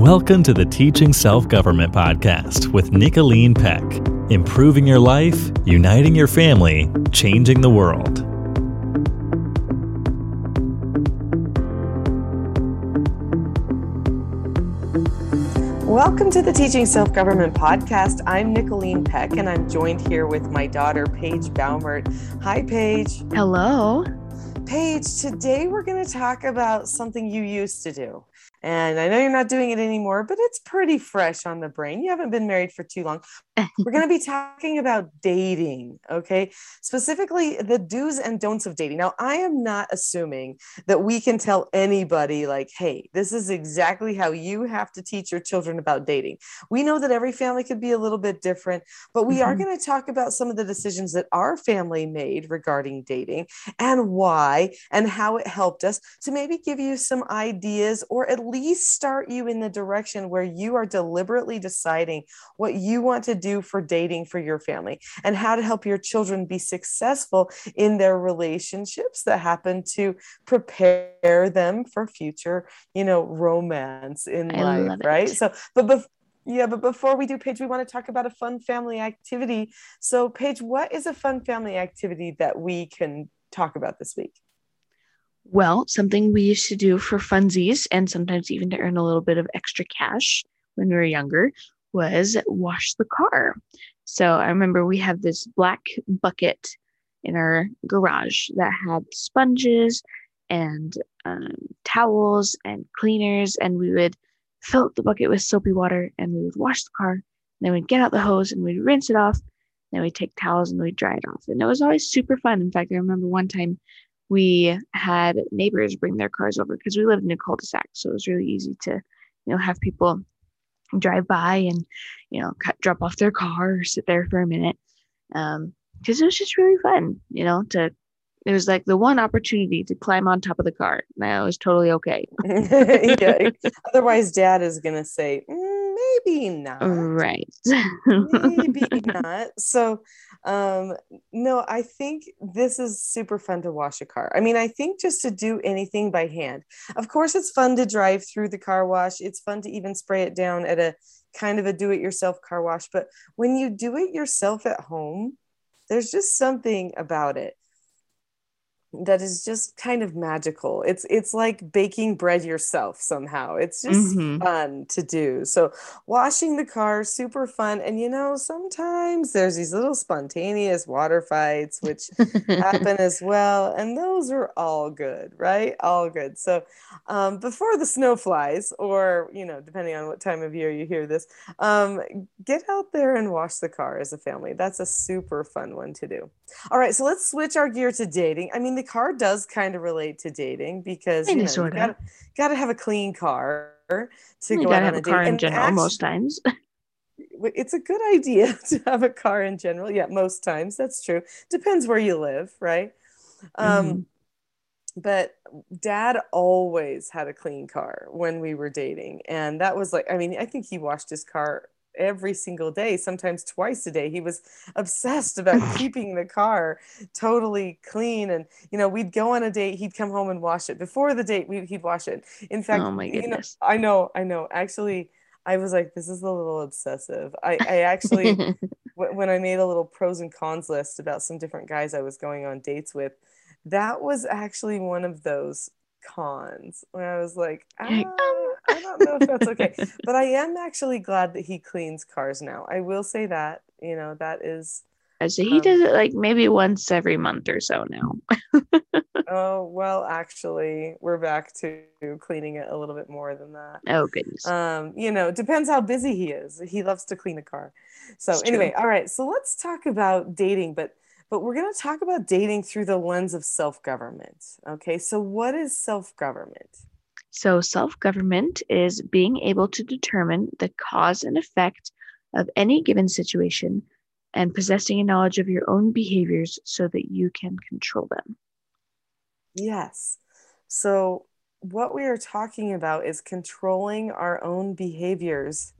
Welcome to the Teaching Self Government Podcast with Nicholeen Peck. Improving your life, uniting your family, changing the world. Welcome to the Teaching Self Government Podcast. I'm Nicholeen Peck, and I'm joined here with my daughter, Paige Baumert. Hi, Paige. Hello. Paige, today we're going to talk about something you used to do. And I know you're not doing it anymore, but it's pretty fresh on the brain. You haven't been married for too long. We're going to be talking about dating, okay? Specifically, the do's and don'ts of dating. Now, I am not assuming that we can tell anybody, like, hey, this is exactly how you have to teach your children about dating. We know that every family could be a little bit different, but we mm-hmm. are going to talk about some of the decisions that our family made regarding dating and why and how it helped us to maybe give you some ideas or at least start you in the direction where you are deliberately deciding what you want to do for dating for your family and how to help your children be successful in their relationships that happen to prepare them for future, you know, romance in I life, right? So, but before yeah, but before we do, Paige, we want to talk about a fun family activity. So, Paige, what is a fun family activity that we can talk about this week? Well, something we used to do for funsies and sometimes even to earn a little bit of extra cash when we were younger was wash the car. So I remember we have this black bucket in our garage that had sponges and um, towels and cleaners, and we would fill up the bucket with soapy water and we would wash the car. then we'd get out the hose and we'd rinse it off. Then we'd take towels and we'd dry it off. And it was always super fun. In fact, I remember one time we had neighbors bring their cars over because we lived in a cul-de-sac so it was really easy to you know have people drive by and you know cut, drop off their car or sit there for a minute um because it was just really fun you know to it was like the one opportunity to climb on top of the car. And that was totally okay. Yeah otherwise dad is gonna say mm, maybe not. Right. Maybe not. So um no i think this is super fun to wash a car. I mean i think just to do anything by hand. Of course it's fun to drive through the car wash. It's fun to even spray it down at a kind of a do it yourself car wash. But when you do it yourself at home there's just something about it that is just kind of magical. It's it's like baking bread yourself somehow. It's just mm-hmm. fun to do. So washing the car super fun and you know sometimes there's these little spontaneous water fights which happen as well and those are all good, right? All good. So um, before the snow flies or you know depending on what time of year you hear this, um, get out there and wash the car as a family. That's a super fun one to do. All right, so let's switch our gear to dating. I mean the car does kind of relate to dating because you, know, you gotta, gotta have a clean car to you go out on a, car in general actually, most times. it's a good idea to have a car in general. Yeah, most times that's true. Depends where you live, right? Um, mm-hmm. But dad always had a clean car when we were dating. And that was like, I mean, I think he washed his car every single day, sometimes twice a day. He was obsessed about keeping the car totally clean. And, you know, we'd go on a date, he'd come home and wash it. Before the date, we, he'd wash it. In fact, oh my goodness. You know, I know, I know. Actually, I was like, this is a little obsessive. I, I actually, w- when I made a little pros and cons list about some different guys I was going on dates with, that was actually one of those cons where I was like, ah, I don't know if that's okay. but I am actually glad that he cleans cars now. I will say that, you know, that is. So he um, does it like maybe once every month or so now. oh, well, actually, we're back to cleaning it a little bit more than that. Oh, goodness. Um, you know, depends how busy he is. He loves to clean a car. So, it's anyway, true. all right. So let's talk about dating, but but we're going to talk about dating through the lens of self government. Okay, so what is self government? So, self government is being able to determine the cause and effect of any given situation and possessing a knowledge of your own behaviors so that you can control them. Yes. So, what we are talking about is controlling our own behaviors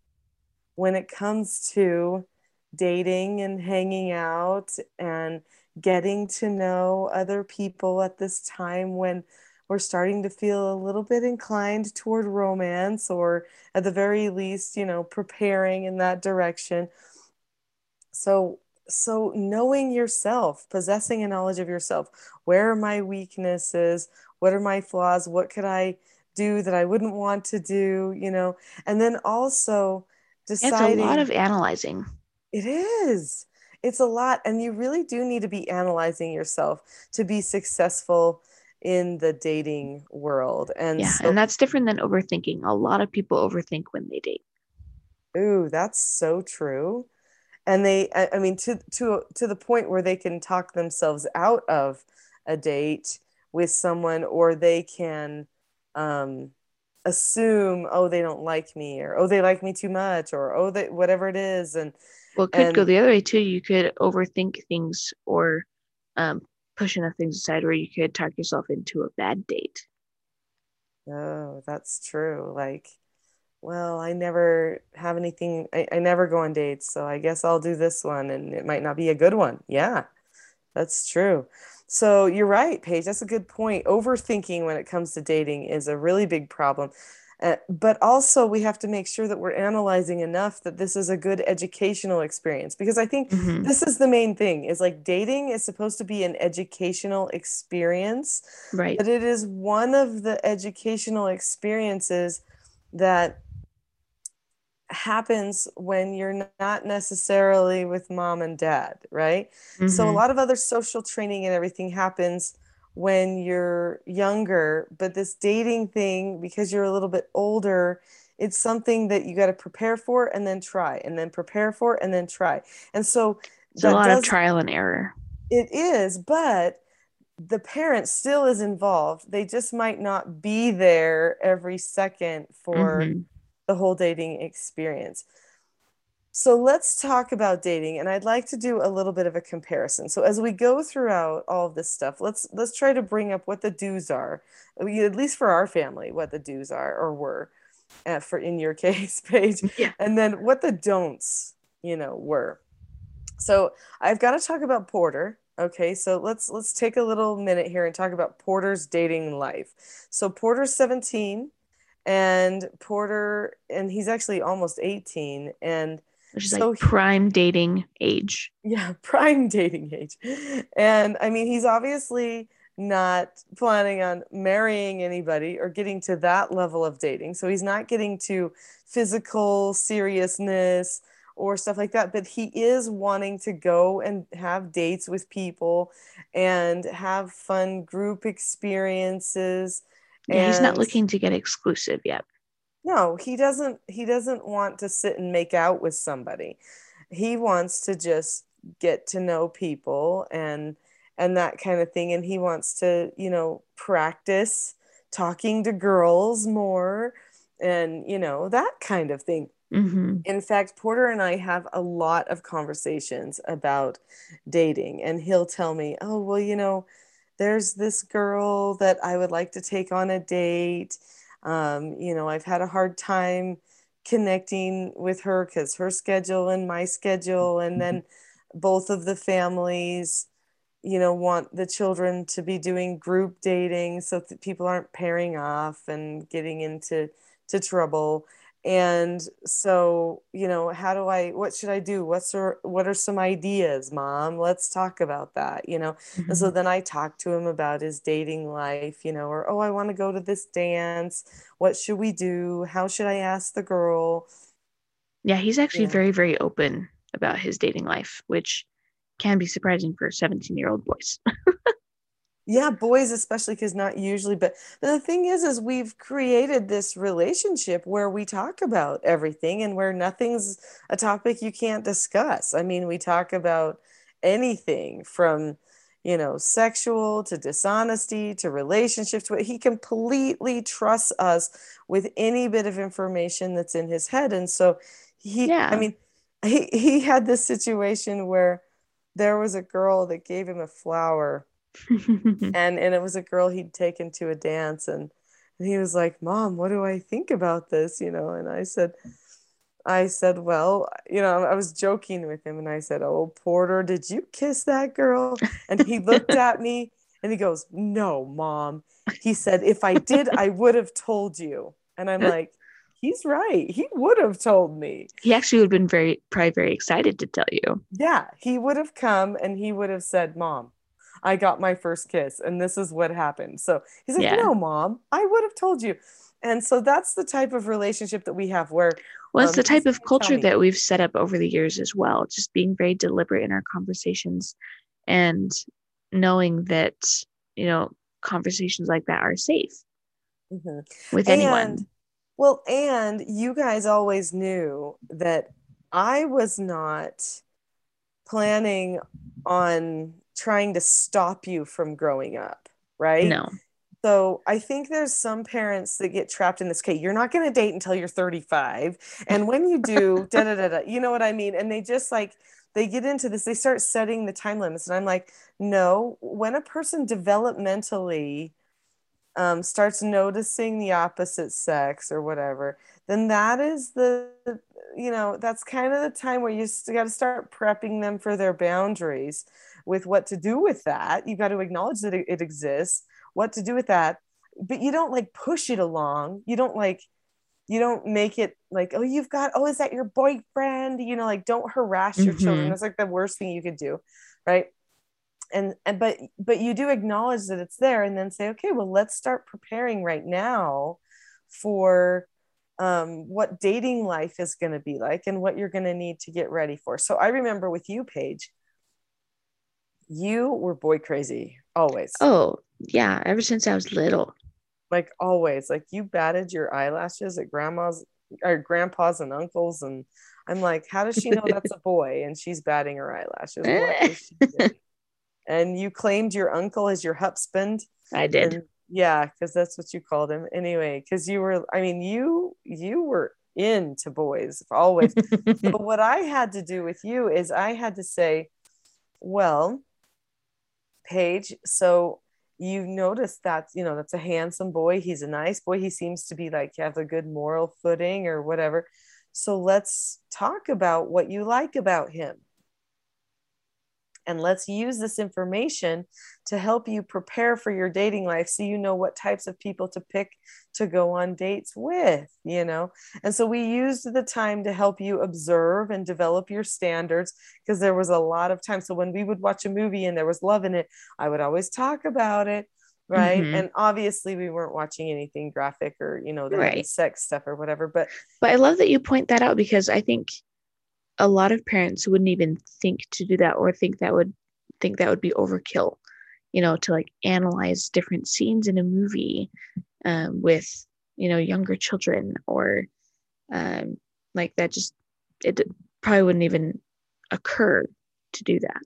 when it comes to dating and hanging out and getting to know other people at this time when we're starting to feel a little bit inclined toward romance or at the very least you know preparing in that direction. So so knowing yourself possessing a knowledge of yourself where are my weaknesses? What are my flaws? What could i do that i wouldn't want to do you know? And then also deciding it's a lot of analyzing it is. It's a lot and you really do need to be analyzing yourself to be successful in the dating world and yeah so, and that's different than overthinking. A lot of people overthink when they date. Ooh that's so true. And they I, I mean to to to the point where they can talk themselves out of a date with someone or they can um assume oh they don't like me or oh they like me too much or oh they whatever it is and well it could and, go the other way too you could overthink things or um, push enough things aside where you could talk yourself into a bad date oh that's true like well i never have anything I, I never go on dates so i guess i'll do this one and it might not be a good one yeah that's true so you're right, Paige. That's a good point. Overthinking when it comes to dating is a really big problem. Uh, but also, we have to make sure that we're analyzing enough that this is a good educational experience because I think mm-hmm. this is the main thing is like dating is supposed to be an educational experience. Right. But it is one of the educational experiences that happens when you're not necessarily with mom and dad, right? Mm-hmm. So a mm-hmm. lot of other social training and everything happens when you're younger, but this dating thing, because you're a little bit older, it's something that you got to prepare for and then try, and then prepare for and then try. And so it's a lot does, of trial and error. It is, but the parent still is involved. They just might not be there every second for. Mm-hmm the whole dating experience. So let's talk about dating and I'd like to do a little bit of a comparison. So as we go throughout all of this stuff, let's let's try to bring up what the do's are. At least for our family, what the do's are or were uh, for in your case Paige. Yeah. And then what the don'ts, you know, were. So I've got to talk about Porter. Okay, so let's let's take a little minute here and talk about Porter's dating life. So Porter's 17 and Porter, and he's actually almost 18. And is so like prime dating age. Yeah, prime dating age. And I mean, he's obviously not planning on marrying anybody or getting to that level of dating. So he's not getting to physical seriousness or stuff like that. But he is wanting to go and have dates with people and have fun group experiences yeah, he's not looking to get exclusive yet. No, he doesn't he doesn't want to sit and make out with somebody. He wants to just get to know people and and that kind of thing and he wants to, you know, practice talking to girls more and, you know, that kind of thing. Mm-hmm. In fact, Porter and I have a lot of conversations about dating, and he'll tell me, Oh, well, you know, there's this girl that I would like to take on a date. Um, you know, I've had a hard time connecting with her because her schedule and my schedule, and then mm-hmm. both of the families, you know, want the children to be doing group dating so that people aren't pairing off and getting into to trouble and so you know how do i what should i do what's her, what are some ideas mom let's talk about that you know mm-hmm. and so mm-hmm. then i talk to him about his dating life you know or oh i want to go to this dance what should we do how should i ask the girl yeah he's actually yeah. very very open about his dating life which can be surprising for 17 year old boys yeah boys especially because not usually but, the thing is is we've created this relationship where we talk about everything and where nothing's a topic you can't discuss i mean we talk about anything from you know sexual to dishonesty to relationships he completely trusts us with any bit of information that's in his head and so he yeah. i mean he, he had this situation where there was a girl that gave him a flower and and it was a girl he'd taken to a dance and, and he was like mom what do i think about this you know and i said i said well you know i was joking with him and i said oh porter did you kiss that girl and he looked at me and he goes no mom He said, If I did, I would have told you. And I'm like, He's right. He would have told me. He actually would have been very, probably very excited to tell you. Yeah. He would have come and he would have said, Mom, I got my first kiss and this is what happened. So he's like, Yeah. No, Mom, I would have told you. And so that's the type of relationship that we have where Well, it's Um, the type of culture that we've set up over the years as well, just being very deliberate in our conversations and knowing that, you know, conversations like that are safe Mhm. with anyone. And well, and you guys always knew that I was not planning on trying to stop you from growing up, right? No. So I think there's some parents that get trapped in this. Okay, you're not going to date until you're 35, and when you do, da da da da. You know what I mean? And they just like they get into this. They start setting the time limits, and I'm like, no. When a person developmentally um, starts noticing the opposite sex or whatever, then that is the you know that's kind of the time where you got to start prepping them for their boundaries with what to do with that. You've got to acknowledge that it, exists what to do with that. But you don't like push it along. You don't like you don't make it like oh you've got oh is that your boyfriend? You know like don't harass your children. Mhm. that's like the worst thing you could do right? And and but but you do acknowledge that it's there and then say okay well let's start preparing right now for um, what dating life is going to be like and what you're going to need to get ready for. So i remember with you paige you were boy crazy always. Oh, yeah. Ever since I was little. like always. Like you batted your eyelashes at grandma's or grandpa's and uncles and i'm like how does she know that's a boy? And she's batting her eyelashes. Eh. She and you claimed your uncle as your husband? I did. and- yeah because that's what you called him. Anyway because you were i mean you you were into boys always. But what I had to do with you is I had to say, well, Paige, so you noticed that, you know, that's a handsome boy. He's a nice boy. He seems to be like have a good moral footing or whatever. So let's talk about what you like about him. And let's use this information to help you prepare for your dating life so you know what types of people to pick to go on dates with, you know. And so we used the time to help you observe and develop your standards because there was a lot of time. So when we would watch a movie and there was love in it, I would always talk about it. Right. Mhm. And obviously we weren't watching anything graphic or, you know, the Right. sex stuff or whatever. But But I love that you point that out because I think a lot of parents wouldn't even think to do that or think that would think that would be overkill, you know, to like analyze different scenes in a movie um, with, you know, younger children or um, like that just, it probably wouldn't even occur to do that.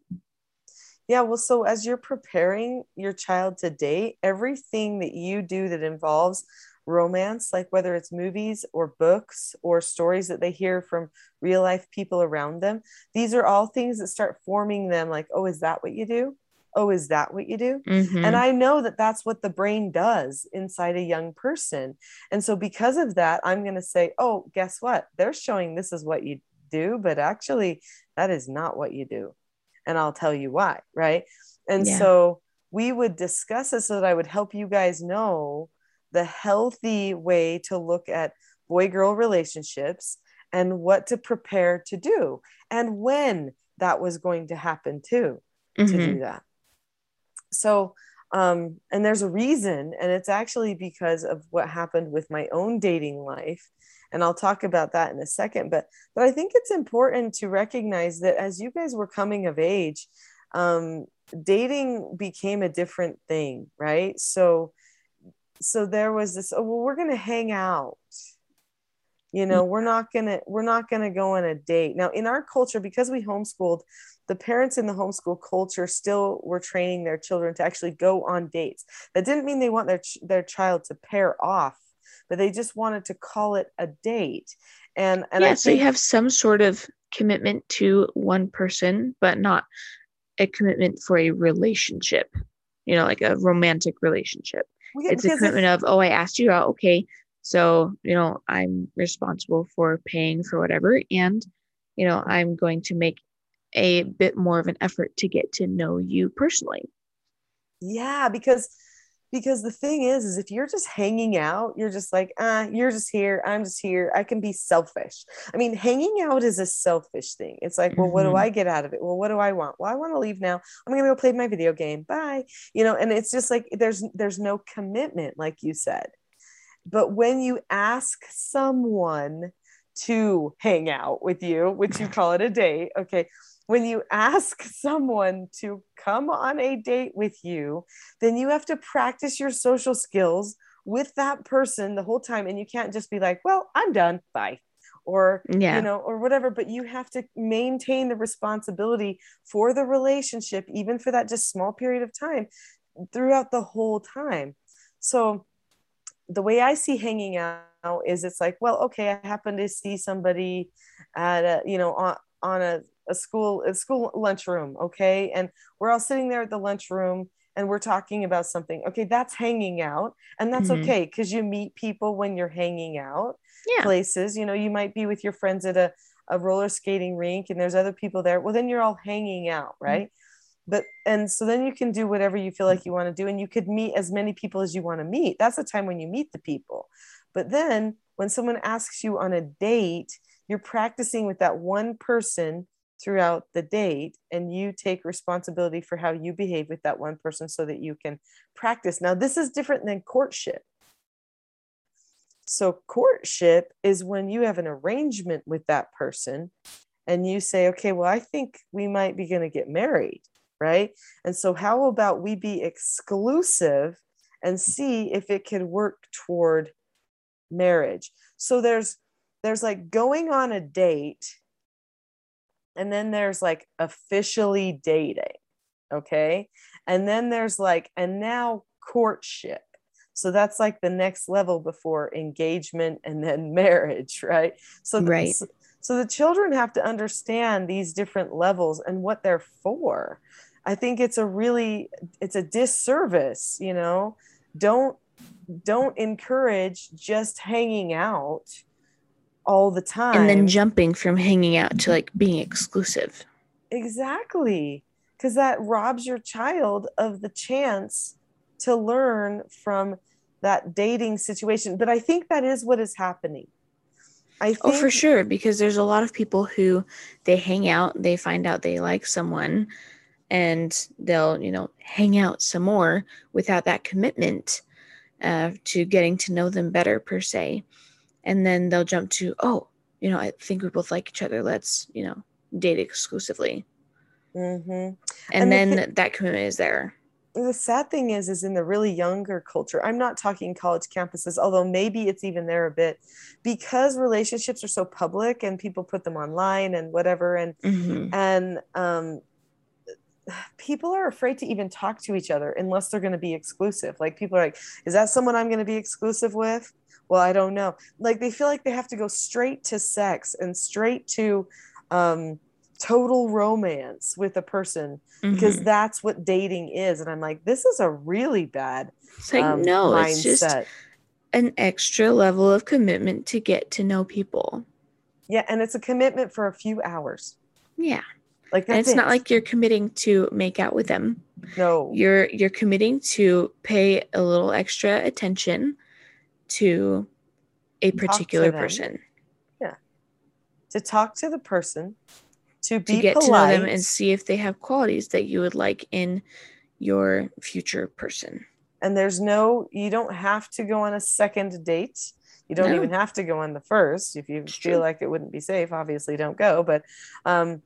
Yeah, well, so as you're preparing your child to date, everything that you do that involves romance, like whether it's movies or books or stories that they hear from real life people around them, these are all things that start forming them like, oh, is that what you do? Oh, is that what you do? Mhm. And I know that that's what the brain does inside a young person. And so, because of that, I'm going to say, oh, guess what? They're showing this is what you do, but actually, that is not what you do. And I'll tell you why. Right. And Yeah. so, we would discuss it so that I would help you guys know the healthy way to look at boy girl relationships and what to prepare to do and when that was going to happen too to Mhm. do that. So, um, and there's a reason, and it's actually because of what happened with my own dating life. And I'll talk about that in a second. But but I think it's important to recognize that as you guys were coming of age, um, dating became a different thing, right? So so there was this, oh well, we're gonna hang out. You know, mm. we're not gonna we're not gonna go on a date. Now in our culture, because we homeschooled, the parents in the homeschool culture still were training their children to actually go on dates. That didn't mean they want their ch- their child to pair off, but they just wanted to call it a date. And and yeah, I so you have some sort of commitment to one person, but not a commitment for a relationship, you know, like a romantic relationship. Well, yeah, it's a if- commitment of, oh, I asked you out. Okay. So, you know, I'm responsible for paying for whatever. And, you know, I'm going to make a bit more of an effort to get to know you personally. yeah because because the thing is is if you're just hanging out you're just like ah you're just here i'm just here i can be selfish. I mean hanging out is a selfish thing. It's like well what do Mhm. i get out of it? Well what do i want? Well i want to leave now. I'm going to go play my video game. Bye. You know and it's just like there's there's no commitment like you said. But when you ask someone to hang out with you which you call it a date okay when you ask someone to come on a date with you then you have to practice your social skills with that person the whole time. And you can't just be like well i'm done. Bye. Or Yeah. you know or whatever. But you have to maintain the responsibility for the relationship even for that just small period of time throughout the whole time. So the way i see hanging out is it's like well okay i happen to see somebody at a you know on, on a, a school a school lunchroom okay? And we're all sitting there at the lunchroom and we're talking about something. Okay that's hanging out. And that's Mhm. okay because you meet people when you're hanging out Yeah. places. You know you might be with your friends at a, a roller skating rink and there's other people there. Well then you're all hanging out right? But and so then you can do whatever you feel like you want to do and you could meet as many people as you want to meet. That's the time when you meet the people. But then when someone asks you on a date you're practicing with that one person throughout the date and you take responsibility for how you behave with that one person so that you can practice now this is different than courtship so, courtship is when you have an arrangement with that person and you say, okay, well, I think we might be going to get married, right? And so, how about we be exclusive and see if it can work toward marriage? So, there's there's like going on a date and then there's like officially dating okay? And then there's like and now courtship. So that's like the next level before engagement and then marriage right? So the- Right. so, so the children have to understand these different levels and what they're for. I think it's a really it's a disservice you know? Don't don't encourage just hanging out all the time And then jumping from hanging out to like being exclusive. Exactly. Because that robs your child of the chance to learn from that dating situation. But I think that is what is happening. I think Oh, for sure. Because there's a lot of people who they hang out, they find out they like someone, and they'll, you know, hang out some more without that commitment uh, to getting to know them better, per se. And then they'll jump to, oh, you know, I think we both like each other. Let's, you know, date exclusively. Mhm. And, And the then thi- that commitment is there. the sad thing is, is in the really younger culture, I'm not talking college campuses, although maybe it's even there a bit, because relationships are so public and people put them online and whatever. And hmm and um, people are afraid to even talk to each other unless they're going to be exclusive like people are like is that someone i'm going to be exclusive with well i don't know like they feel like they have to go straight to sex and straight to um, total romance with a person because Mhm. that's what dating is and i'm like this is a really bad it's like, um, no, it's just an extra level of commitment to get to know people. yeah and it's a commitment for a few hours Yeah. like it's not like you're committing to make out with them. no You're you're committing to pay a little extra attention to a to particular them. person to talk to the person to to get polite to know them and see if they have qualities that you would like in your future person. and there's no you don't have to go on a second date you don't No. even have to go on the first if you It's feel true. like it wouldn't be safe obviously don't go but um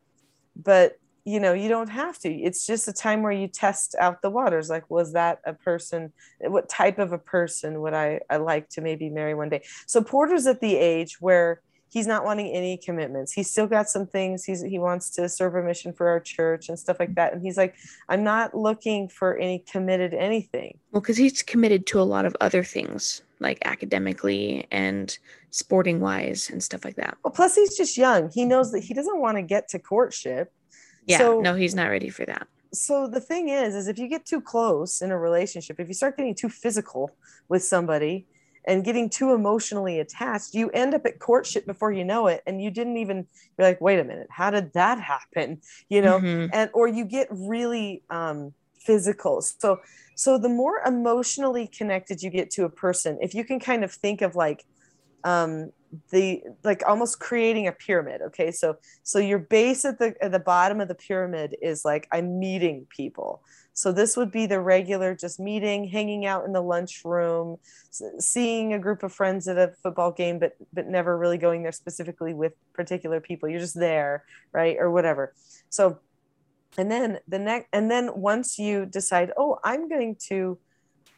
but you know you don't have to it's just a time where you test out the waters like was that a person what type of a person would i i like to maybe marry one day so porter's at the age where he's not wanting any commitments he's still got some things he's he wants to serve a mission for our church and stuff like that and he's like i'm not looking for any committed anything Well, because he's committed to a lot of other things, like academically and sporting wise and stuff like that. Well, plus he's just young. He knows that he doesn't want to get to courtship. Yeah, So- no, he's not ready for that. So the thing is, is if you get too close in a relationship, if you start getting too physical with somebody and getting too emotionally attached, you end up at courtship before you know it, and you didn't even. You're like, wait a minute, how did that happen? You know, Mhm. and or you get really um, physical so so the more emotionally connected you get to a person if you can kind of think of like um the like almost creating a pyramid okay? So so your base at the at the bottom of the pyramid is like i'm meeting people. So this would be the regular just meeting hanging out in the lunchroom seeing a group of friends at a football game but but never really going there specifically with particular people. You're just there right? Or whatever. So and then the next and then once you decide oh i'm going to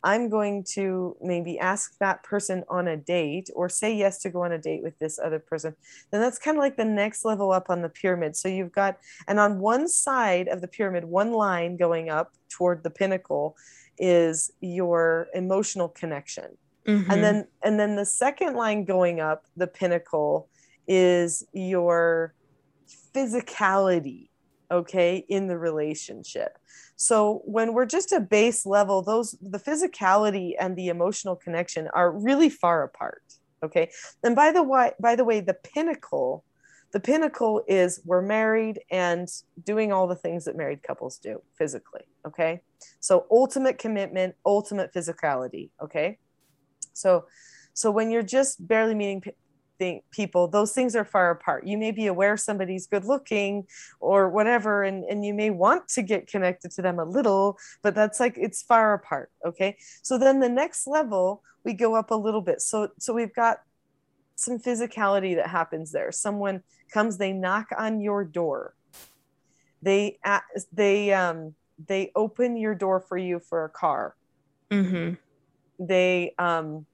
i'm going to maybe ask that person on a date or say yes to go on a date with this other person. Then that's kind of like the next level up on the pyramid. So you've got and on one side of the pyramid one line going up toward the pinnacle is your emotional connection. Mm-hmm. and then and then the second line going up the pinnacle is your physicality okay in the relationship so when we're just a base level those the physicality and the emotional connection are really far apart okay? And by the way by the way the pinnacle the pinnacle is we're married and doing all the things that married couples do physically okay? So ultimate commitment ultimate physicality okay? So so when you're just barely meeting think people those things are far apart. You may be aware somebody's good looking or whatever and, and you may want to get connected to them a little but that's like it's far apart okay? So then the next level we go up a little bit. So so we've got some physicality that happens there. Someone comes they knock on your door. They they um they open your door for you for a car. Mm-hmm. they um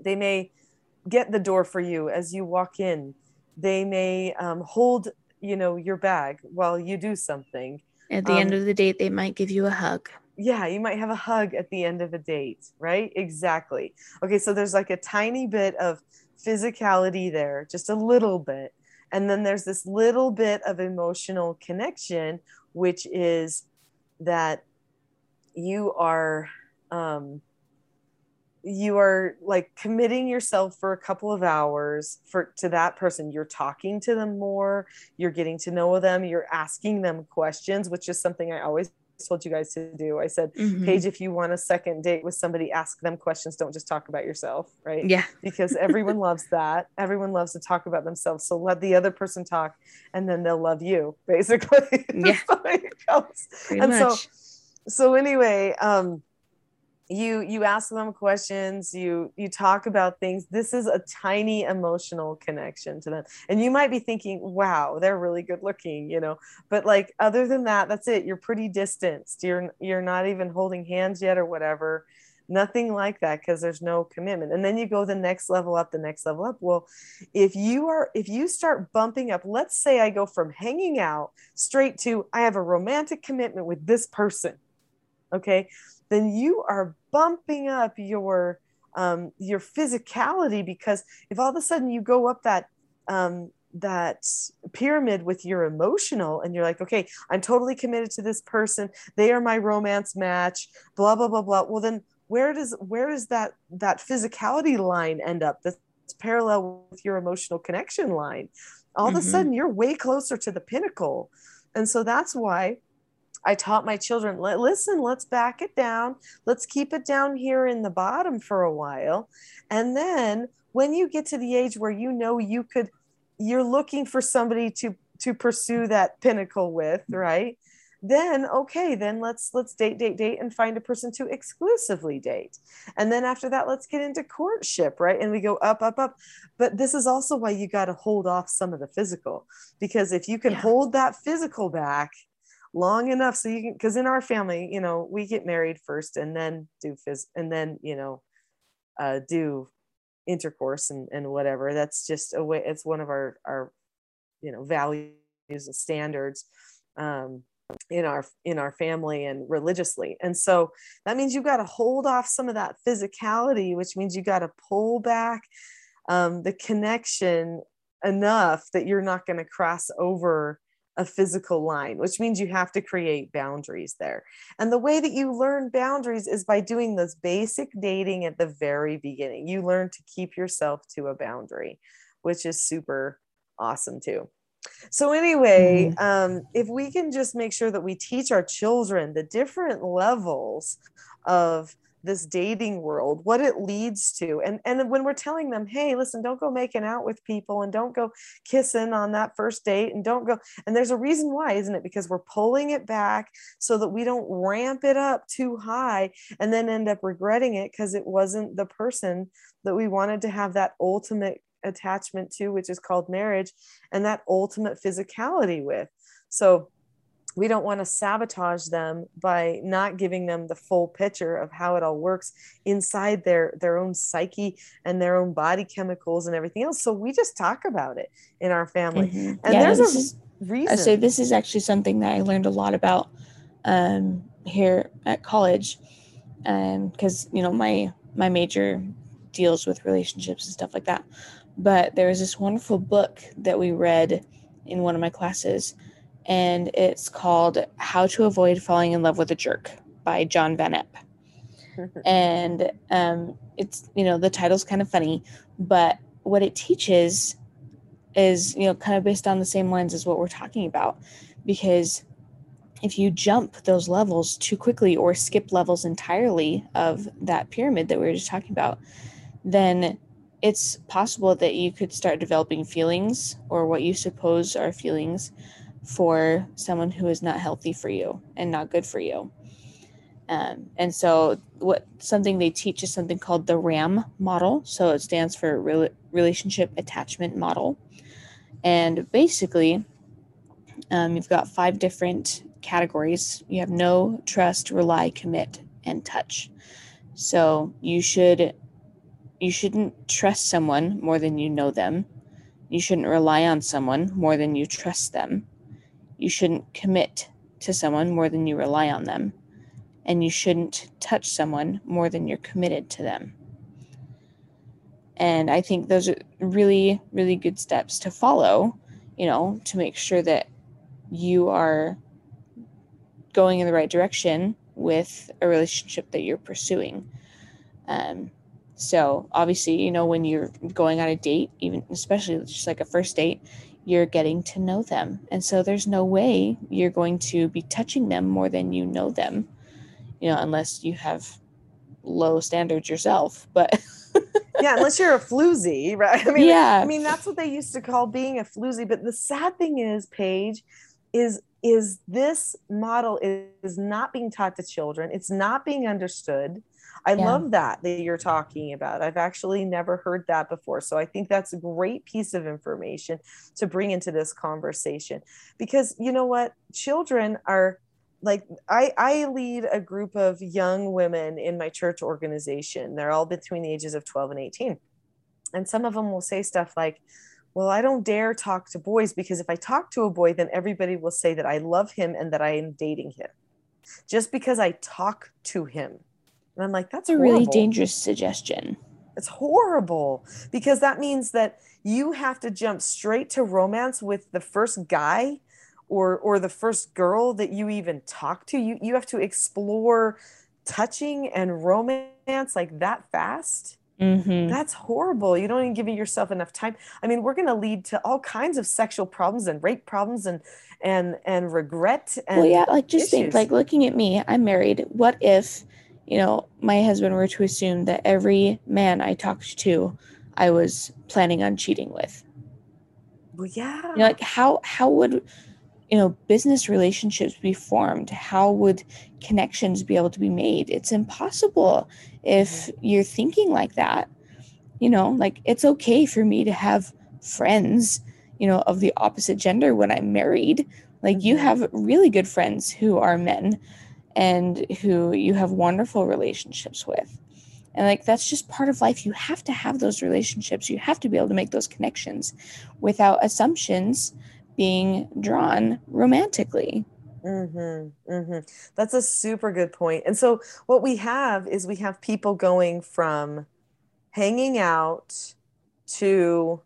they may get the door for you as you walk in. They may um, hold, you know, your bag while you do something. At the um, end of the date, they might give you a hug. Yeah, you might have a hug at the end of a date, right? Exactly. Okay, so there's like a tiny bit of physicality there, just a little bit. And then there's this little bit of emotional connection, which is that you are um, you are like committing yourself for a couple of hours for to that person. You're talking to them more. You're getting to know them. You're asking them questions which is something i always told you guys to do. I said mm-hmm. paige if you want a second date with somebody ask them questions. Don't just talk about yourself right? Yeah. Because everyone loves that. Everyone loves to talk about themselves. So let the other person talk and then they'll love you basically. Yeah. And much. so so anyway um you you ask them questions you you talk about things. This is a tiny emotional connection to them. And you might be thinking wow they're really good looking you know? But like other than that that's it. You're pretty distanced. You're you're not even holding hands yet or whatever. Nothing like that because there's no commitment. And then you go the next level up the next level up. Well if you are if you start bumping up let's say i go from hanging out straight to i have a romantic commitment with this person okay then you are bumping up your um, your physicality because if all of a sudden you go up that um, that pyramid with your emotional and you're like okay i'm totally committed to this person they are my romance match blah blah blah blah well then where does where does that that physicality line end up that's parallel with your emotional connection line all mm-hmm. of a mm-hmm. sudden you're way closer to the pinnacle and so that's why I taught my children, listen, let's back it down. Let's keep it down here in the bottom for a while. And then when you get to the age where you know you could, you're looking for somebody to to pursue that pinnacle with, right? Then okay, then let's let's date, date, date, and find a person to exclusively date. And then after that, let's get into courtship, right? And we go up, up, up. But this is also why you got to hold off some of the physical, because if you can yeah. hold that physical back, long enough so you can because in our family you know we get married first and then do phys and then you know uh, do intercourse and, and whatever. That's just a way it's one of our our you know values and standards um, in our in our family and religiously. And so that means you've got to hold off some of that physicality which means you got to pull back um, the connection enough that you're not going to cross over a physical line, which means you have to create boundaries there. And the way that you learn boundaries is by doing this basic dating at the very beginning. You learn to keep yourself to a boundary, which is super awesome too. So anyway, mm. um, if we can just make sure that we teach our children the different levels of this dating world what it leads to and and when we're telling them hey listen don't go making out with people and don't go kissing on that first date and don't go and there's a reason why isn't it because we're pulling it back so that we don't ramp it up too high and then end up regretting it because it wasn't the person that we wanted to have that ultimate attachment to, which is called marriage, and that ultimate physicality with. So we don't want to sabotage them by not giving them the full picture of how it all works inside their their own psyche and their own body chemicals and everything else. So we just talk about it in our family. Mm-hmm. and yeah, there's a is, reason i say this is actually something that i learned a lot about um, here at college Um because um, you know my my major deals with relationships and stuff like that. But there was this wonderful book that we read in one of my classes, and it's called How to Avoid Falling in Love with a Jerk by John Van Epp. and um, it's, you know, the title's kind of funny, but what it teaches is, you know, kind of based on the same lines as what we're talking about. Because if you jump those levels too quickly or skip levels entirely of that pyramid that we were just talking about, then it's possible that you could start developing feelings or what you suppose are feelings for someone who is not healthy for you and not good for you. Um, and so, what something they teach is something called the RAM model. So it stands for Re- Relationship Attachment Model. And basically, um, you've got five different categories. You have no trust, rely, commit, and touch. So you should you shouldn't trust someone more than you know them. You shouldn't rely on someone more than you trust them. You shouldn't commit to someone more than you rely on them. And you shouldn't touch someone more than you're committed to them. And I think those are really, really good steps to follow, you know, to make sure that you are going in the right direction with a relationship that you're pursuing. Um, so obviously, you know, when you're going on a date, even especially just like a first date, you're getting to know them. And so there's no way you're going to be touching them more than you know them, you know, unless you have low standards yourself. But yeah, unless you're a floozy, right? I mean, yeah. I mean, that's what they used to call being a floozy. But the sad thing is, Paige, is is this model is not being taught to children. It's not being understood I yeah. love that that you're talking about. I've actually never heard that before. So I think that's a great piece of information to bring into this conversation because you know what? Children are like I, I lead a group of young women in my church organization. They're all between the ages of 12 and 18. And some of them will say stuff like, well, I don't dare talk to boys because if I talk to a boy, then everybody will say that I love him and that I am dating him just because I talk to him. And I'm like, that's a horrible. really dangerous suggestion. It's horrible because that means that you have to jump straight to romance with the first guy or or the first girl that you even talk to. You you have to explore touching and romance like that fast. Mm-hmm. That's horrible. You don't even give yourself enough time. I mean, we're going to lead to all kinds of sexual problems and rape problems and and and regret. And well, yeah, like just issues. think, like looking at me, I'm married. What if you know, my husband were to assume that every man I talked to, I was planning on cheating with. Well, yeah. You know, like how how would you know business relationships be formed? How would connections be able to be made? It's impossible if you're thinking like that. You know, like it's okay for me to have friends, you know, of the opposite gender when I'm married. Like you mm-hmm. have really good friends who are men and who you have wonderful relationships with. And like that's just part of life. You have to have those relationships. You have to be able to make those connections without assumptions being drawn romantically. Mm-hmm, mm-hmm. That's a super good point. And so what we have is we have people going from hanging out to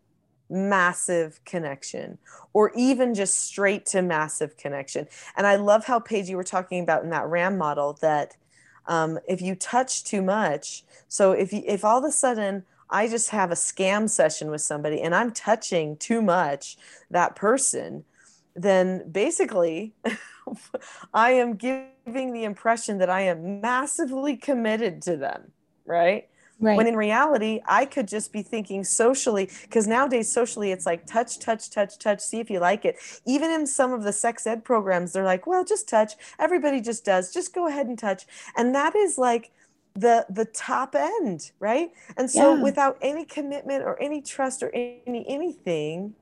massive connection or even just straight to massive connection. And I love how Paige you were talking about in that RAM model that um, if you touch too much, so if you, if all of a sudden I just have a scam session with somebody and I'm touching too much that person, then basically I am giving the impression that I am massively committed to them, right? Right. When in reality, I could just be thinking socially, because nowadays, socially, it's like touch, touch, touch, touch, see if you like it. Even in some of the sex ed programs, they're like, well, just touch. Everybody just does. Just go ahead and touch. And that is like, the the top end right and so yeah. without any commitment or any trust or any anything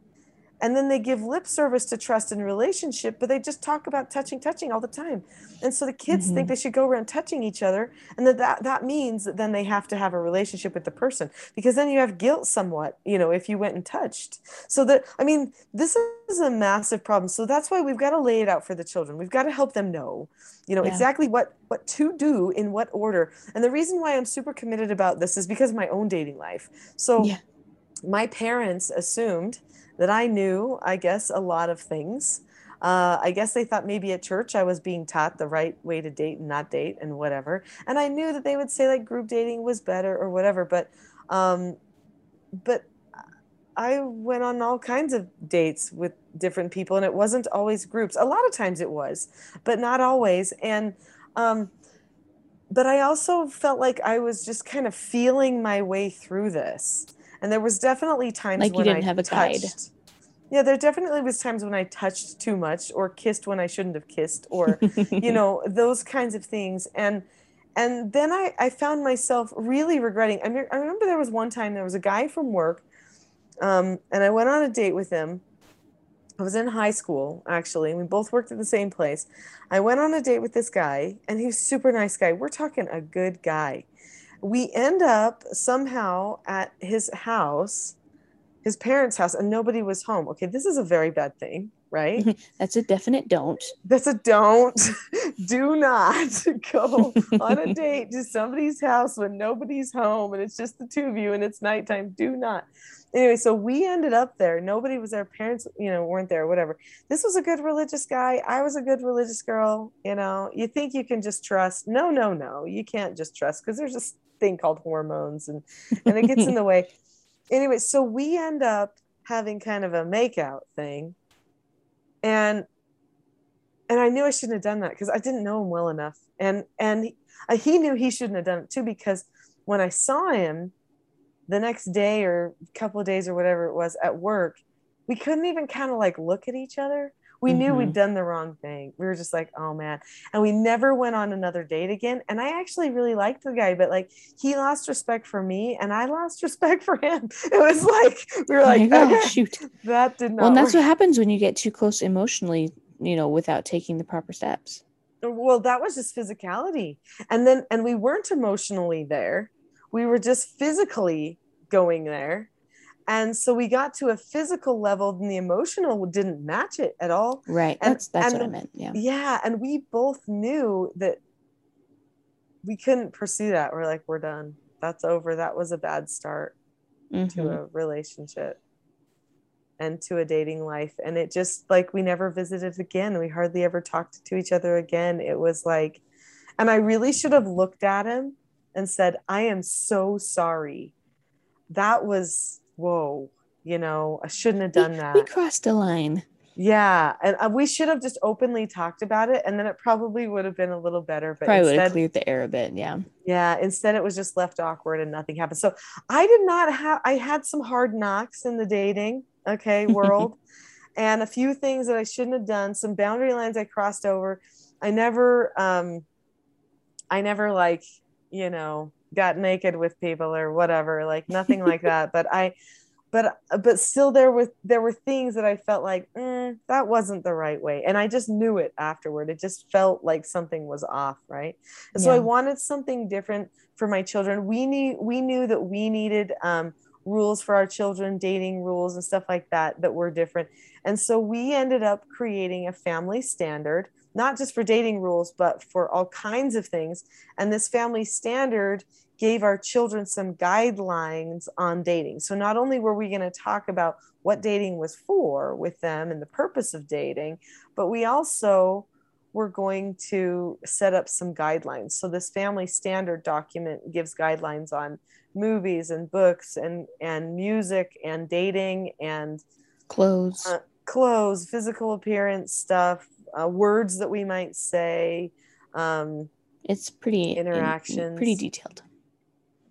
and then they give lip service to trust and relationship but they just talk about touching touching all the time and so the kids mm-hmm. think they should go around touching each other and that, that that means that then they have to have a relationship with the person because then you have guilt somewhat you know if you went and touched so that i mean this is a massive problem so that's why we've got to lay it out for the children we've got to help them know you know yeah. exactly what what to do in what order and the reason why i'm super committed about this is because of my own dating life so yeah. my parents assumed that I knew, I guess, a lot of things. Uh, I guess they thought maybe at church I was being taught the right way to date and not date and whatever. And I knew that they would say like group dating was better or whatever. But, um, but I went on all kinds of dates with different people, and it wasn't always groups. A lot of times it was, but not always. And, um, but I also felt like I was just kind of feeling my way through this and there was definitely times like when you didn't I have a touched, guide. Yeah, there definitely was times when I touched too much or kissed when I shouldn't have kissed or you know, those kinds of things. And and then I, I found myself really regretting. I, mean, I remember there was one time there was a guy from work, um, and I went on a date with him. I was in high school actually. We both worked at the same place. I went on a date with this guy, and he's a super nice guy. We're talking a good guy we end up somehow at his house, his parents' house, and nobody was home. Okay, this is a very bad thing, right? That's a definite don't. That's a don't. Do not go on a date to somebody's house when nobody's home and it's just the two of you and it's nighttime. Do not. Anyway, so we ended up there. Nobody was there. Parents, you know, weren't there, whatever. This was a good religious guy. I was a good religious girl. You know, you think you can just trust. No, no, no. You can't just trust because there's just thing called hormones and and it gets in the way. Anyway so we end up having kind of a makeout thing. And and i knew i shouldn't have done that because i didn't know him well enough. And and he, uh, he knew he shouldn't have done it too because when i saw him the next day or a couple of days or whatever it was at work we couldn't even kind of like look at each other we mm-hmm. knew we'd mm-hmm. done the wrong thing. We were just like, oh man. And we never went on another date again. And I actually really liked the guy, but like he lost respect for me and I lost respect for him. It was like, we were like, oh, okay, shoot. That did not Well, that's what happens when you get too close emotionally, you know, without taking the proper steps. Well, that was just physicality. And then, and we weren't emotionally there. We were just physically going there and so we got to a physical level and the emotional didn't match it at all. Right and, that's that's and, what i meant yeah. Yeah and we both knew that we couldn't pursue that. We're like we're done. That's over. That was a bad start mm-hmm. to a relationship and to a dating life. And it just like we never visited again. We hardly ever talked to each other again. It was like and i really should have looked at him and said i am so sorry. That was whoa, you know, I shouldn't have done that. We crossed a line. Yeah, and uh, we should have just openly talked about it, and then it probably would have been a little better. But probably have cleared the air a bit. Yeah. Yeah. Instead, it was just left awkward, and nothing happened. So I did not have. I had some hard knocks in the dating, okay, world, and a few things that I shouldn't have done. Some boundary lines I crossed over. I never, um, I never like, you know, got naked with people or whatever like nothing like that. But i but but still there were there were things that i felt like mm, that wasn't the right way. And i just knew it afterward. It just felt like something was off right? And so i wanted something different for my children. We need we knew that we needed um, rules for our children dating rules and stuff like that that were different. And so we ended up creating a family standard not just for dating rules, but for all kinds of things. And this family standard gave our children some guidelines on dating. So not only were we going to talk about what dating was for with them and the purpose of dating, but we also were going to set up some guidelines. So this family standard document gives guidelines on movies and books and and music and dating and clothes uh, clothes physical appearance stuff uh, words that we might say um, it's pretty interactions. pretty detailed.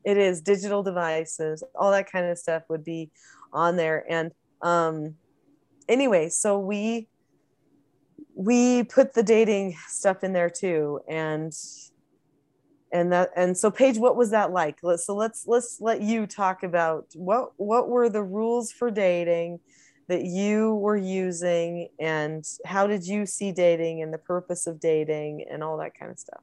It is. Digital devices all that kind of stuff would be on there. And um anyway so we we put the dating stuff in there too. And and that and so paige what was that like? Let's so let's let's let you talk about what what were the rules for dating that you were using and how did you see dating and the purpose of dating and all that kind of stuff?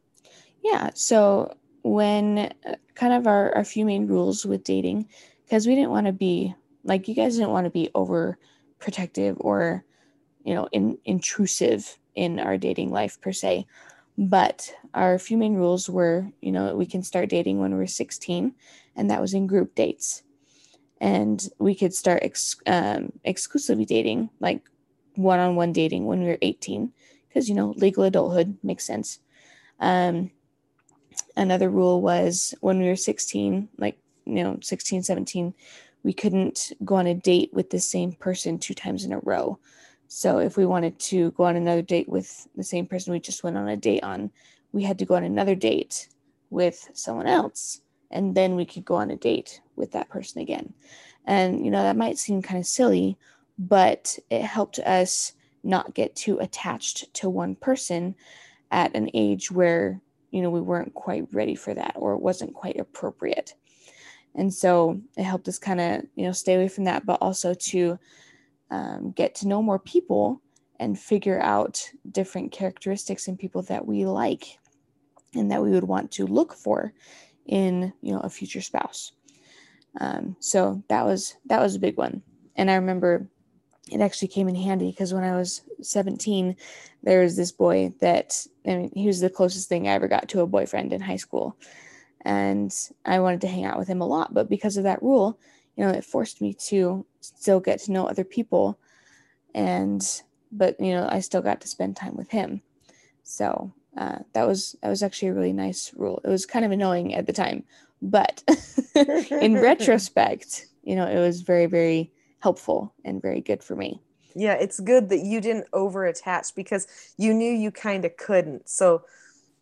Yeah so when uh, kind of our, our few main rules with dating because we didn't want to be like you guys didn't want to be over protective or you know in, intrusive in our dating life per se but our few main rules were you know we can start dating when we're 16 and that was in group dates and we could start ex- um, exclusively dating like one-on-one dating when we were 18 because you know legal adulthood makes sense. Um, another rule was when we were 16 like you know 16 17 we couldn't go on a date with the same person two times in a row. So if we wanted to go on another date with the same person we just went on a date on we had to go on another date with someone else and then we could go on a date with that person again. And you know that might seem kind of silly but it helped us not get too attached to one person at an age where you know we weren't quite ready for that or it wasn't quite appropriate. And so it helped us kind of you know stay away from that but also to um, get to know more people and figure out different characteristics in people that we like and that we would want to look for in you know a future spouse um, so that was that was a big one and i remember it actually came in handy because when i was 17 there was this boy that i mean he was the closest thing i ever got to a boyfriend in high school and I wanted to hang out with him a lot. But because of that rule, you know, it forced me to still get to know other people, and but you know, I still got to spend time with him. So uh, that was that was actually a really nice rule. It was kind of annoying at the time, but in retrospect, you know, it was very very helpful and very good for me. Yeah, it's good that you didn't over attach because you knew you kind of couldn't. So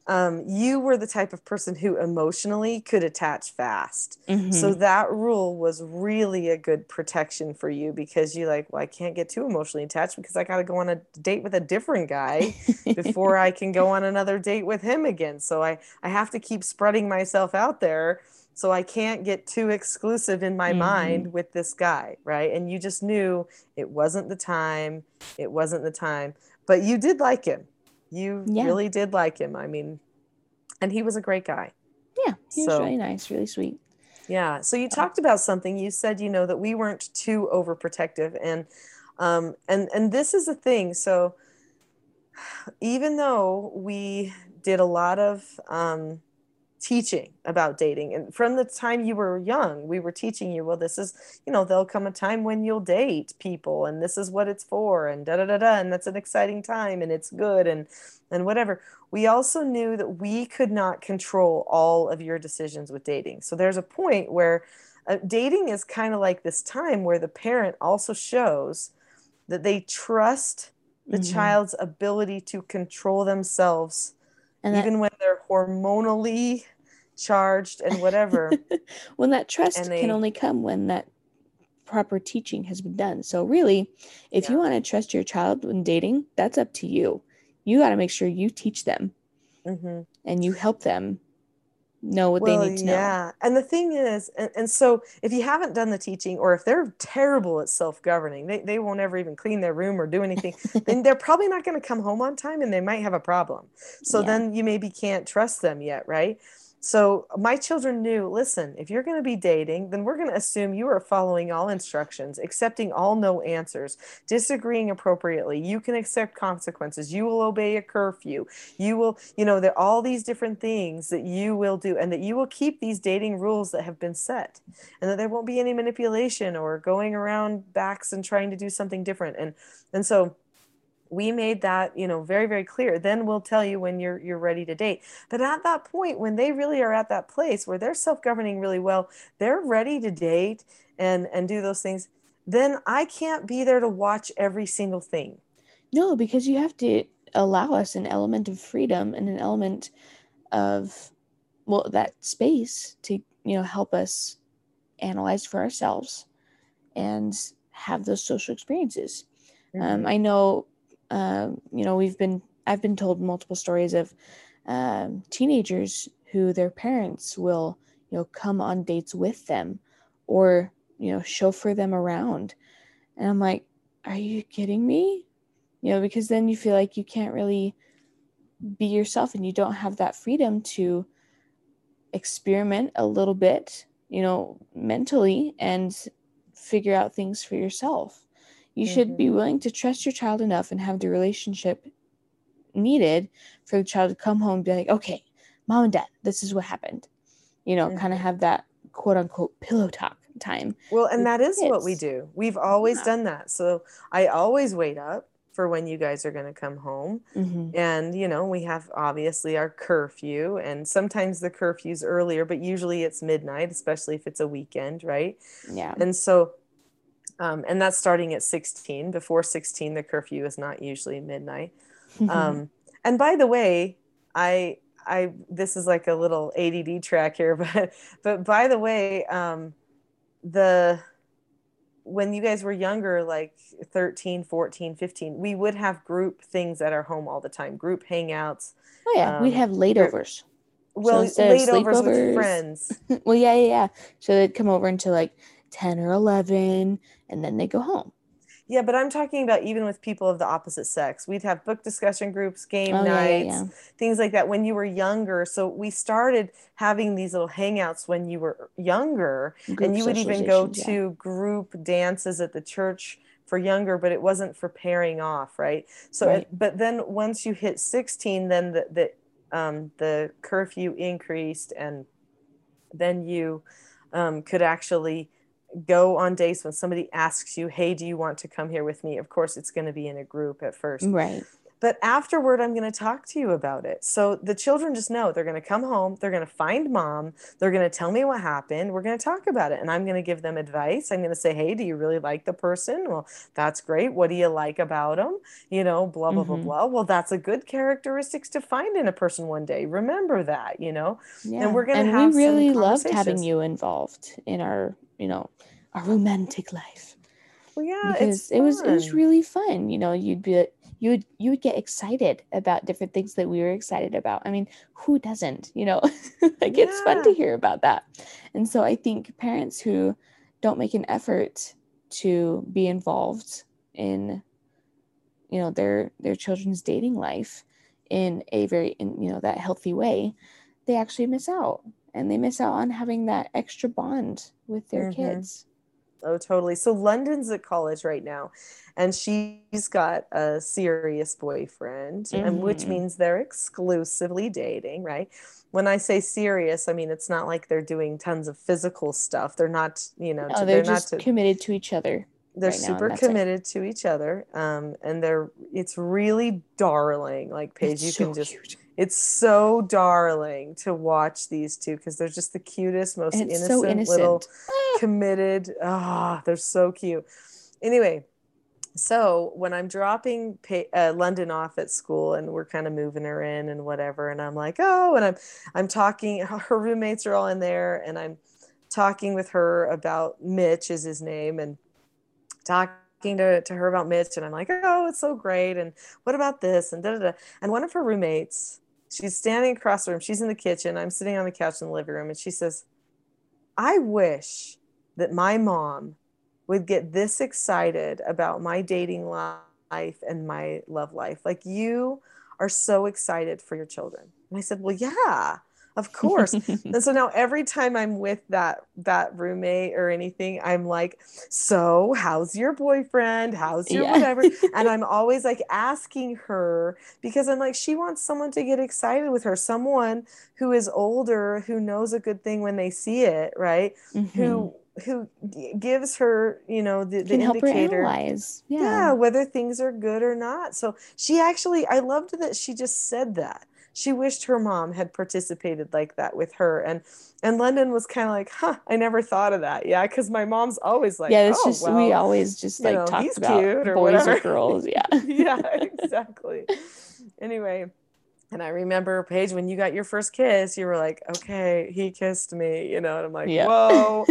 um, you were the type of person who emotionally could attach fast. Mm-hmm. So that rule was really a good protection for you because you like, well, I can't get too emotionally attached because I got to go on a date with a different guy before I can go on another date with him again. So I, I have to keep spreading myself out there. So I can't get too exclusive in my mm-hmm. mind with this guy, right? And you just knew it wasn't the time. It wasn't the time. But you did like him you yeah. really did like him. I mean, and he was a great guy. Yeah, he so, was really nice, really sweet. Yeah. So you talked about something. You said, you know, that we weren't too overprotective, and um, and and this is a thing. So even though we did a lot of um, teaching about dating and from the time you were young we were teaching you well this is you know there'll come a time when you'll date people and this is what it's for and da da da da and that's an exciting time and it's good and and whatever we also knew that we could not control all of your decisions with dating so there's a point where uh, dating is kind of like this time where the parent also shows that they trust the mm-hmm. child's ability to control themselves and even that, when they're hormonally charged and whatever. when that trust they, can only come when that proper teaching has been done. So really, if yeah. you want to trust your child when dating, that's up to you. You got to make sure you teach them mm-hmm. and you help them know what well, they need to know. Yeah. And the thing is, and, and so if you haven't done the teaching or if they're terrible at self-governing, they, they won't ever even clean their room or do anything, then they're probably not going to come home on time and they might have a problem. So yeah. then you maybe can't trust them yet, right? So my children knew listen, if you're going to be dating, then we're going to assume you are following all instructions, accepting all no answers, disagreeing appropriately. You can accept consequences. You will obey a curfew. You will, you know, there are all these different things that you will do, and that you will keep these dating rules that have been set, and that there won't be any manipulation or going around backs and trying to do something different. And and so we made that you know very very clear then we'll tell you when you're you're ready to date. But at that point when they really are at that place where they're self-governing really well they're ready to date and and do those things then i can't be there to watch every single thing. No because you have to allow us an element of freedom and an element of well that space to you know help us analyze for ourselves and have those social experiences. Um, mm-hmm. um, i know uh, you know we've been i've been told multiple stories of um, teenagers who their parents will you know come on dates with them or you know chauffeur them around. And i'm like are you kidding me? You know because then you feel like you can't really be yourself and you don't have that freedom to experiment a little bit you know mentally and figure out things for yourself you mm-hmm. should be mm-hmm. willing to trust your child enough and have the relationship needed for the child to come home and be like okay mom and dad this is what happened you know mm-hmm. kind of have that quote unquote pillow talk time well and that is kids. what we do we've always yeah. done that so i always wait up for when you guys are going to come home. Mm-hmm. And, you know, we have obviously our curfew, and sometimes the curfew's earlier, but usually it's midnight, especially if it's a weekend, right? Yeah. And so, um, and that's starting at 16. Before 16, the curfew is not usually midnight. um, and by the way, I, I, this is like a little ADD track here, but, but by the way, um, the, when you guys were younger like 13 14 15 we would have group things at our home all the time group hangouts. Oh yeah. Um, we'd have layovers well so layovers with friends. Well yeah yeah yeah. So they'd come over into like 10 or 11 and then they go home yeah, but I'm talking about even with people of the opposite sex. We'd have book discussion groups, game oh, nights, yeah, yeah. things like that when you were younger. So we started having these little hangouts when you were younger, group and you would even go to group dances at the church for younger, but it wasn't for pairing off, right? So, right. It, but then once you hit 16, then the the um, the curfew increased, and then you um, could actually go on dates when somebody asks you, Hey, do you want to come here with me? Of course, it's going to be in a group at first. Right. But afterward, I'm going to talk to you about it. So the children just know they're going to come home, they're going to find mom, they're going to tell me what happened, we're going to talk about it, and I'm going to give them advice. I'm going to say, Hey, do you really like the person? Well, that's great. What do you like about them? You know, blah, blah, mm-hmm. blah, blah. Well, that's a good characteristics to find in a person one day. Remember that, you know? Yeah. And we're going to have we really loved having you involved in our, you know, our romantic life. Well, yeah, because it was it was really fun. You know, you'd be you would you would get excited about different things that we were excited about. I mean, who doesn't? You know, like yeah. it's fun to hear about that. And so I think parents who don't make an effort to be involved in you know their their children's dating life in a very in you know that healthy way they actually miss out and they miss out on having that extra bond with their mm-hmm. kids Oh, totally. So London's at college right now, and she's got a serious boyfriend, mm-hmm. and which mm-hmm. means they're exclusively dating, right? When I say serious, I mean it's not like they're doing tons of physical stuff. They're not, you know, no, to, they're, they're, just not to, committed to each other. They're right super committed it. to each other, um, and they're it's really darling. Like Paige, it's you so can just. Cute it's so darling to watch these two because they're just the cutest, most innocent, so innocent, little ah. committed. Ah, oh, they're so cute. Anyway, so when I'm dropping uh, London off at school and we're kind of moving her in and whatever, and I'm like, oh, and I'm I'm talking. Her roommates are all in there, and I'm talking with her about Mitch is his name, and talking to, to her about Mitch, and I'm like, oh, it's so great, and what about this, and da da da. And one of her roommates She's standing across the room. She's in the kitchen. I'm sitting on the couch in the living room. And she says, I wish that my mom would get this excited about my dating life and my love life. Like you are so excited for your children. And I said, Well, yeah of course and so now every time i'm with that that roommate or anything i'm like so how's your boyfriend how's your yeah. whatever and i'm always like asking her because i'm like she wants someone to get excited with her someone who is older who knows a good thing when they see it right mm-hmm. who who gives her, you know, the, the Can help her indicator. yeah. Yeah. whether things are good or not so she actually i loved that she just said that she wished her mom had participated like that with her and and london was kind of like huh i never thought of that yeah because my mom's always like yeah, it's oh, just well, we always just like know, talk about boys whatever. or girls. Yeah. yeah exactly anyway and i remember paige when you got your first kiss you were like okay he kissed me you know and i'm like Yeah. whoa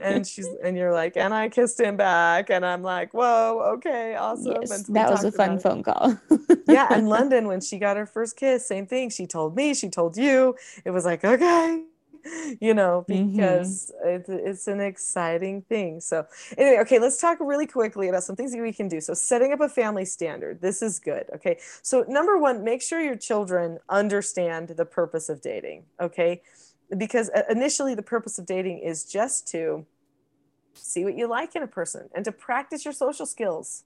and she's and you're like and i kissed him back and i'm like whoa okay awesome yes, and that was a fun about it phone call. yeah and london when she got her first kiss same thing she told me she told you it was like okay you know Mhm. because it's, it's an exciting thing. So anyway okay let's talk really quickly about some things that we can do. So setting up a family standard. This is good okay? So number one make sure your children understand the purpose of dating okay? Because uh, initially the purpose of dating is just to see what you like in a person and to practice your social skills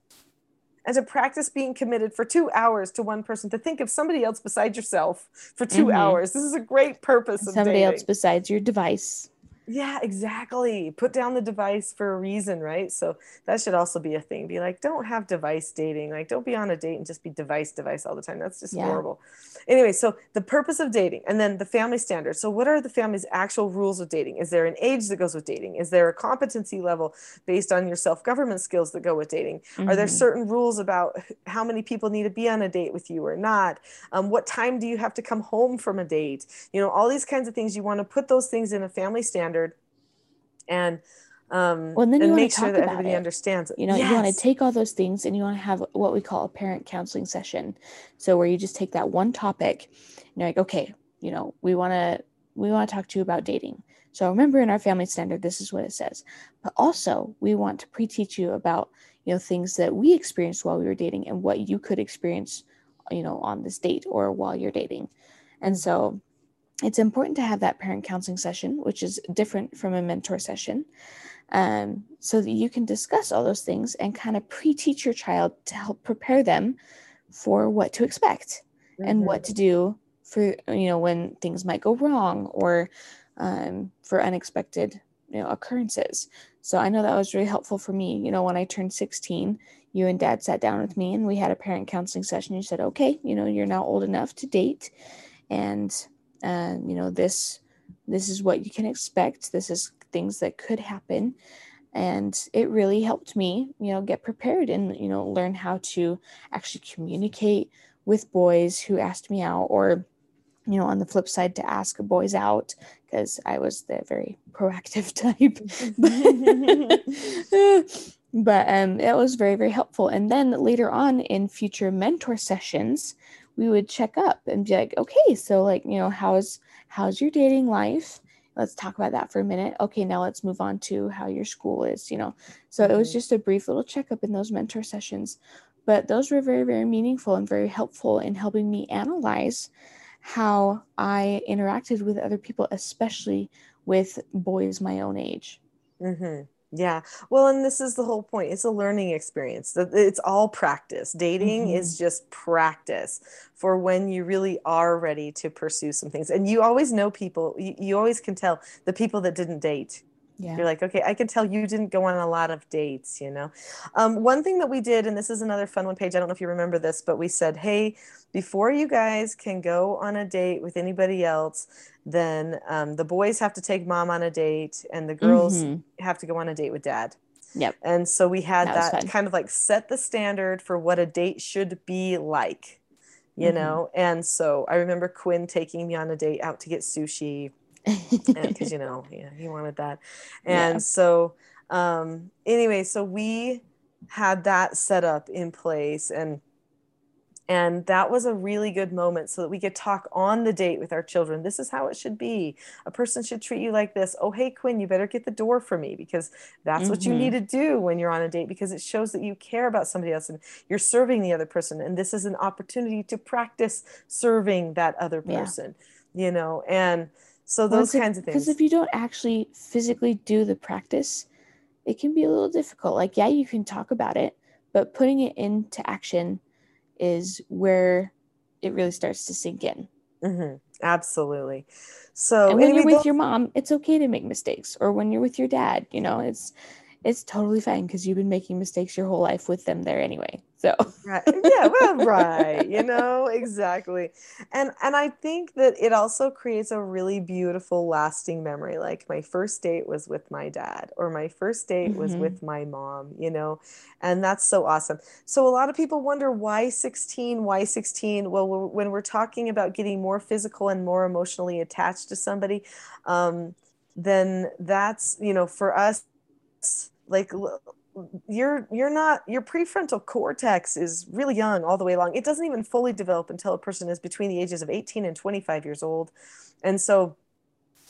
and to practice being committed for two hours to one person, to think of somebody else besides yourself for 2 Mhm. hours. This is a great purpose of Somebody dating. else besides your device. Yeah, exactly. Put down the device for a reason, right? So that should also be a thing. Be like, don't have device dating. Like, don't be on a date and just be device, device all the time. That's just Yeah. horrible. Anyway, so the purpose of dating and then the family standards. So, what are the family's actual rules of dating? Is there an age that goes with dating? Is there a competency level based on your self government skills that go with dating? Are there Mhm. certain rules about how many people need to be on a date with you or not? Um, what time do you have to come home from a date? You know, all these kinds of things. You want to put those things in a family standard and um, Well, and then you and wanna make sure that everybody it. understands it. You know, you want to take all those things and you want to have what we call a parent counseling session. So where you just take that one topic and you're like, okay, you know, we want to we want to talk to you about dating. So remember in our family standard, this is what it says. But also we want to pre-teach you about, you know, things that we experienced while we were dating and what you could experience, you know, on this date or while you're dating. And so it's important to have that parent counseling session, which is different from a mentor session um, so that you can discuss all those things and kind of pre-teach your child to help prepare them for what to expect and Mhm. what to do for you know when things might go wrong or um, for unexpected you know occurrences. So i know that was really helpful for me. You know when i turned 16 you and dad sat down with me and we had a parent counseling session. You said okay you know you're now old enough to date and uh, you know this this is what you can expect. This is things that could happen. And it really helped me you know get prepared and you know learn how to actually communicate with boys who asked me out or you know on the flip side to ask boys out because i was the very proactive type. But um it was very very helpful. And then later on in future mentor sessions we would check up and be like okay so like you know how's how's your dating life? Let's talk about that for a minute. Okay now let's move on to how your school is you know? So it was Mhm. just a brief little checkup in those mentor sessions. But those were very very meaningful and very helpful in helping me analyze how i interacted with other people especially with boys my own age. Hmm Yeah. Well, and this is the whole point. It's a learning experience. That It's all practice. Dating is mm-hmm. just practice for when you really are ready to pursue some things. And you always know people, you, you always can tell the people that didn't date. Yeah You're like, okay, I can tell you didn't go on a lot of dates, you know. Um, one thing that we did, and this is another fun one Paige, I don't know if you remember this, but we said, hey, before you guys can go on a date with anybody else, then um, the boys have to take mom on a date and the girls Mhm. have to go on a date with dad. Yep. And so we had That that, kind of like set the standard for what a date should be like, you Mhm. know. And so I remember Quinn taking me on a date out to get sushi because you know yeah, he wanted that. And Yeah. so um anyway so we had that set up in place and and that was a really good moment so that we could talk on the date with our children. This is how it should be. A person should treat you like this. Oh hey quinn you better get the door for me because that's what you need to do when you're on a date because it shows that you care about somebody else and you're serving the other person and this is an opportunity to practice serving that other Yeah. person you know? And so those if- kinds of things Because if you don't actually physically do the practice, it can be a little difficult. Like, yeah, you can talk about it, but putting it into action is where it really starts to sink in. Mm-hmm. Absolutely. So and when anyway, you're with your mom, it's okay to make mistakes. Or when you're with your dad, you know, it's it's totally fine because you've been making mistakes your whole life with them there anyway. So right yeah well right you know exactly and and i think that it also creates a really beautiful lasting memory like my first date was with my dad or my first date was Mhm. with my mom you know and that's so awesome so a lot of people wonder why 16 why 16 well we're- when we're talking about getting more physical and more emotionally attached to somebody um, then that's you know for us like you're you're not your prefrontal cortex is really young all the way along. It doesn't even fully develop until a person is between the ages of 18 and 25 years old. And so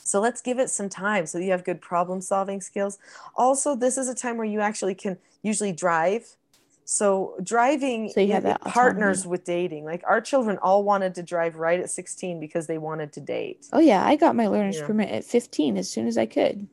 so let's give it some time so you have good problem solving skills. Also this is a time where you actually can usually drive. So driving So you have it- it that partners autonomy. with dating. Like our children all wanted to drive right at 16 because they wanted to date. Oh yeah, I got my learner's Yeah. permit at 15 as soon as I could.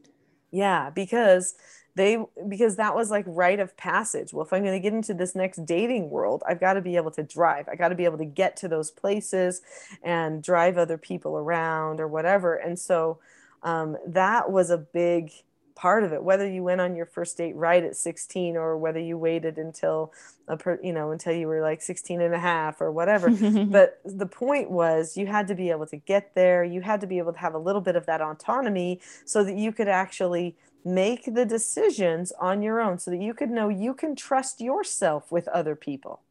Yeah, because they because that was like rite of passage. Well, if I'm going to get into this next dating world, I've got to be able to drive. I got to be able to get to those places and drive other people around or whatever. And so um, that was a big part of it. Whether you went on your first date right at 16 or whether you waited until a per, you know until you were like 16 and a half or whatever but the point was you had to be able to get there you had to be able to have a little bit of that autonomy so that you could actually make the decisions on your own so that you could know you can trust yourself with other people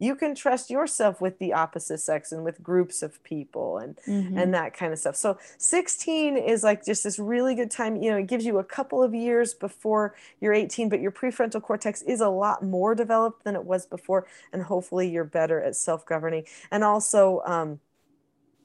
you can trust yourself with the opposite sex and with groups of people and Mhm. and that kind of stuff. So 16 is like just this really good time. You know, it gives you a couple of years before you're 18, but your prefrontal cortex is a lot more developed than it was before, and hopefully you're better at self-governing. And also, um,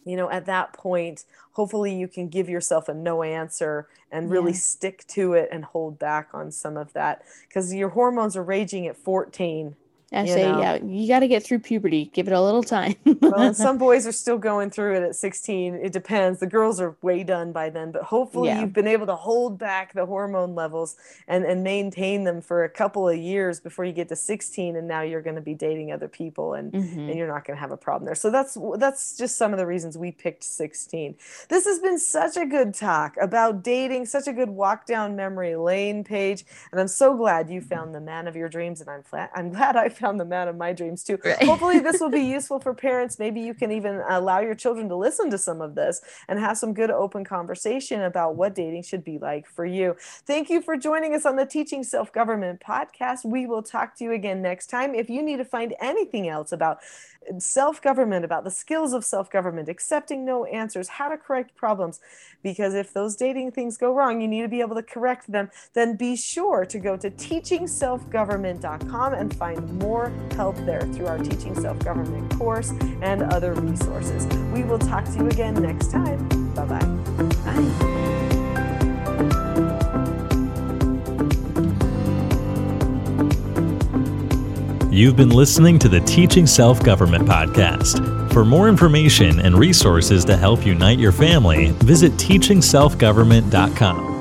you know, at that point, hopefully you can give yourself a no answer and really Yeah. stick to it and hold back on some of that because your hormones are raging at 14 I you say, know. yeah, you got to get through puberty. Give it a little time. well, some boys are still going through it at 16. It depends. The girls are way done by then, but hopefully Yeah. you've been able to hold back the hormone levels and, and maintain them for a couple of years before you get to 16. And now you're going to be dating other people and, Mhm. and you're not going to have a problem there. So that's, that's just some of the reasons we picked 16. This has been such a good talk about dating, such a good walk down memory lane Paige. And I'm so glad you found the man of your dreams. And I'm glad, I'm glad I found the man of my dreams too. Right. Hopefully, this will be useful for parents. Maybe you can even allow your children to listen to some of this and have some good open conversation about what dating should be like for you. Thank you for joining us on the Teaching Self Government podcast. We will talk to you again next time. If you need to find anything else about self government, about the skills of self government, accepting no answers, how to correct problems, because if those dating things go wrong, you need to be able to correct them, then be sure to go to teachingselfgovernment.com and find more help there through our Teaching Self Government course and other resources. We will talk to you again next time. Bye bye. Bye. You've been listening to the Teaching Self Government Podcast. For more information and resources to help unite your family, visit teachingselfgovernment.com.